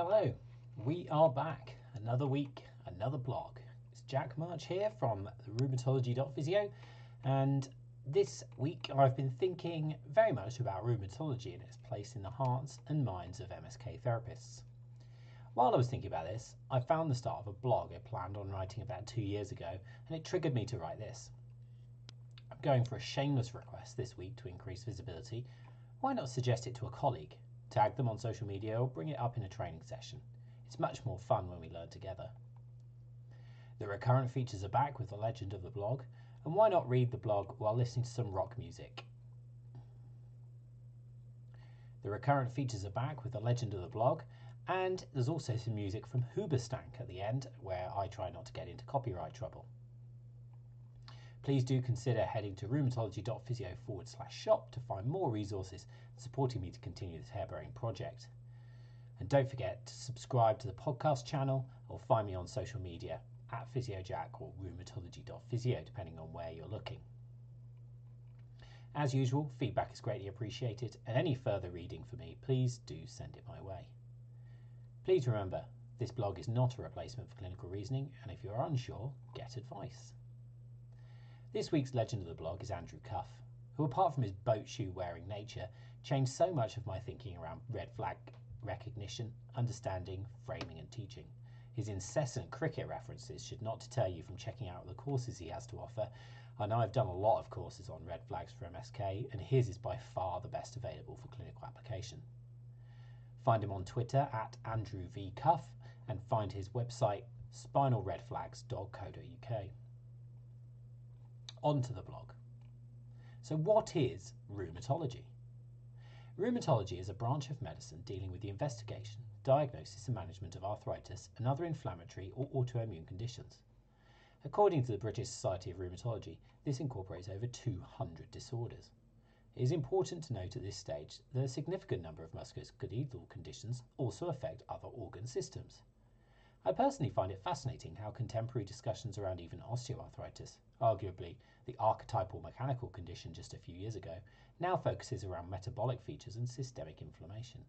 Hello, we are back. Another week, another blog. It's Jack March here from rheumatology.physio, and this week I've been thinking very much about rheumatology and its place in the hearts and minds of MSK therapists. While I was thinking about this, I found the start of a blog I planned on writing about two years ago, and it triggered me to write this. I'm going for a shameless request this week to increase visibility. Why not suggest it to a colleague? Tag them on social media or bring it up in a training session. It's much more fun when we learn together. The recurrent features are back with the legend of the blog, and why not read the blog while listening to some rock music? The recurrent features are back with the legend of the blog, and there's also some music from Hoobastank at the end, where I try not to get into copyright trouble. Please do consider heading to rheumatology.physio forward slash shop to find more resources supporting me to continue this hair-bearing project. And don't forget to subscribe to the podcast channel or find me on social media at PhysioJack or rheumatology.physio, depending on where you're looking. As usual, feedback is greatly appreciated, and any further reading for me, please do send it my way. Please remember, this blog is not a replacement for clinical reasoning, and if you're unsure, get advice. This week's legend of the blog is Andrew Cuff, who, apart from his boat shoe wearing nature, changed so much of my thinking around red flag recognition, understanding, framing, and teaching. His incessant cricket references should not deter you from checking out the courses he has to offer. I know I've done a lot of courses on red flags for MSK, and his is by far the best available for clinical application. Find him on Twitter at Andrew V. Cuff and find his website spinalredflags.co.uk. On to the blog. So, what is rheumatology? Rheumatology is a branch of medicine dealing with the investigation, diagnosis, and management of arthritis and other inflammatory or autoimmune conditions. According to the British Society of Rheumatology, this incorporates over 200 disorders. It is important to note at this stage that a significant number of musculoskeletal conditions also affect other organ systems. I personally find it fascinating how contemporary discussions around even osteoarthritis, arguably the archetypal mechanical condition just a few years ago, now focuses around metabolic features and systemic inflammation.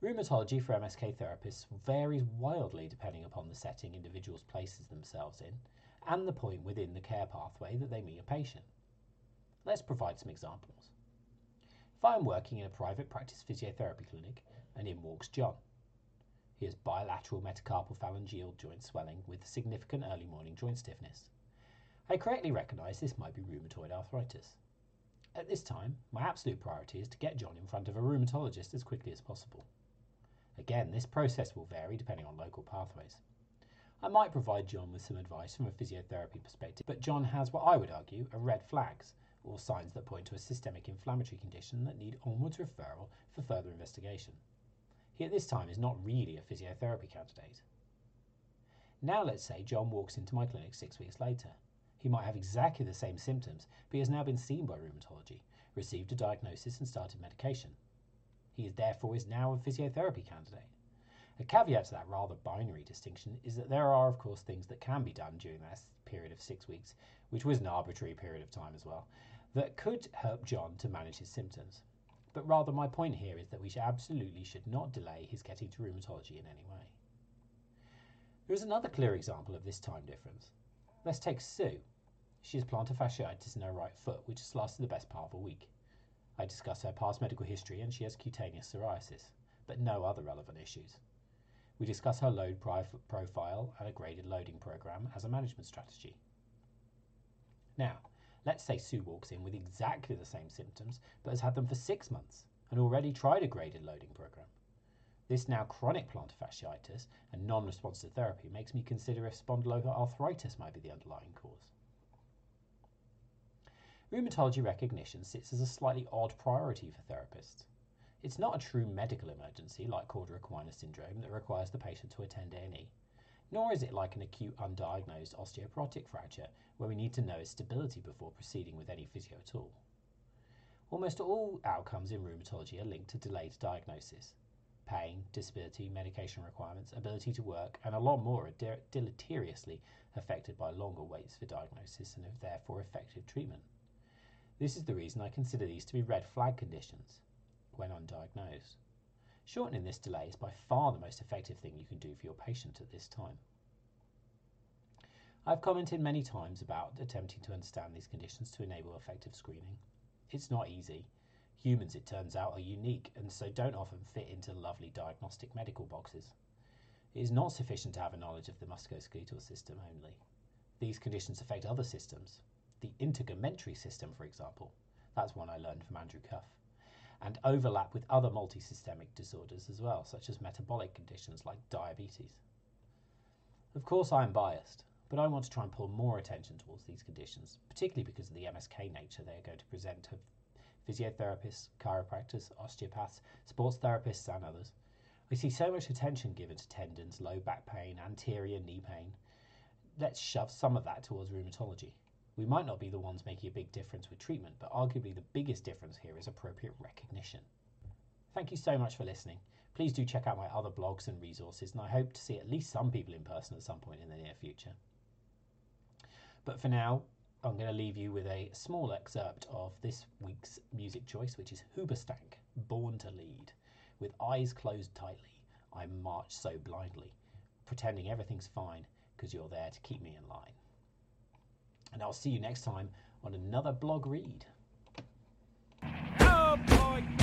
Rheumatology for MSK therapists varies wildly depending upon the setting individuals places themselves in and the point within the care pathway that they meet a patient. Let's provide some examples. If I am working in a private practice physiotherapy clinic and in walks John, he has bilateral metacarpal phalangeal joint swelling with significant early morning joint stiffness. I correctly recognise this might be rheumatoid arthritis. At this time, my absolute priority is to get John in front of a rheumatologist as quickly as possible. Again, this process will vary depending on local pathways. I might provide John with some advice from a physiotherapy perspective, but John has what I would argue are red flags, or signs that point to a systemic inflammatory condition that need onwards referral for further investigation. At this time is not really a physiotherapy candidate. Now let's say John walks into my clinic six weeks later. He might have exactly the same symptoms, but he has now been seen by rheumatology, received a diagnosis and started medication. He is therefore is now a physiotherapy candidate. A caveat to that rather binary distinction is that there are, of course, things that can be done during that period of six weeks, which was an arbitrary period of time as well, that could help John to manage his symptoms. But rather, my point here is that we should absolutely should not delay his getting to rheumatology in any way. There is another clear example of this time difference. Let's take Sue. She has plantar fasciitis in her right foot, which has lasted the best part of a week. I discuss her past medical history and she has cutaneous psoriasis, but no other relevant issues. We discuss her load profile and a graded loading program as a management strategy. Now, let's say Sue walks in with exactly the same symptoms but has had them for six months and already tried a graded loading program. This now chronic plantar fasciitis and non response to therapy makes me consider if spondyloarthritis might be the underlying cause. Rheumatology recognition sits as a slightly odd priority for therapists. It's not a true medical emergency like cauda syndrome that requires the patient to attend A&E, nor is it like an acute undiagnosed osteoporotic fracture where we need to know its stability before proceeding with any physio at all. Almost all outcomes in rheumatology are linked to delayed diagnosis. Pain, disability, medication requirements, ability to work, and a lot more are deleteriously affected by longer waits for diagnosis and therefore effective treatment. This is the reason I consider these to be red flag conditions when undiagnosed. Shortening this delay is by far the most effective thing you can do for your patient at this time. I've commented many times about attempting to understand these conditions to enable effective screening. It's not easy. Humans, it turns out, are unique and so don't often fit into lovely diagnostic medical boxes. It is not sufficient to have a knowledge of the musculoskeletal system only. These conditions affect other systems. The integumentary system, for example, that's one I learned from Andrew Cuff, and overlap with other multisystemic disorders as well, such as metabolic conditions like diabetes. Of course, I am biased, but I want to try and pull more attention towards these conditions, particularly because of the MSK nature they are going to present to physiotherapists, chiropractors, osteopaths, sports therapists, and others. We see so much attention given to tendons, low back pain, anterior knee pain. Let's shove some of that towards rheumatology. We might not be the ones making a big difference with treatment, but arguably the biggest difference here is appropriate recognition. Thank you so much for listening. Please do check out my other blogs and resources, and I hope to see at least some people in person at some point in the near future. But for now, I'm going to leave you with a small excerpt of this week's music choice, which is Hoobastank, Born to Lead. With eyes closed tightly, I march so blindly, pretending everything's fine because you're there to keep me in line. And I'll see you next time on another blog read. Oh boy!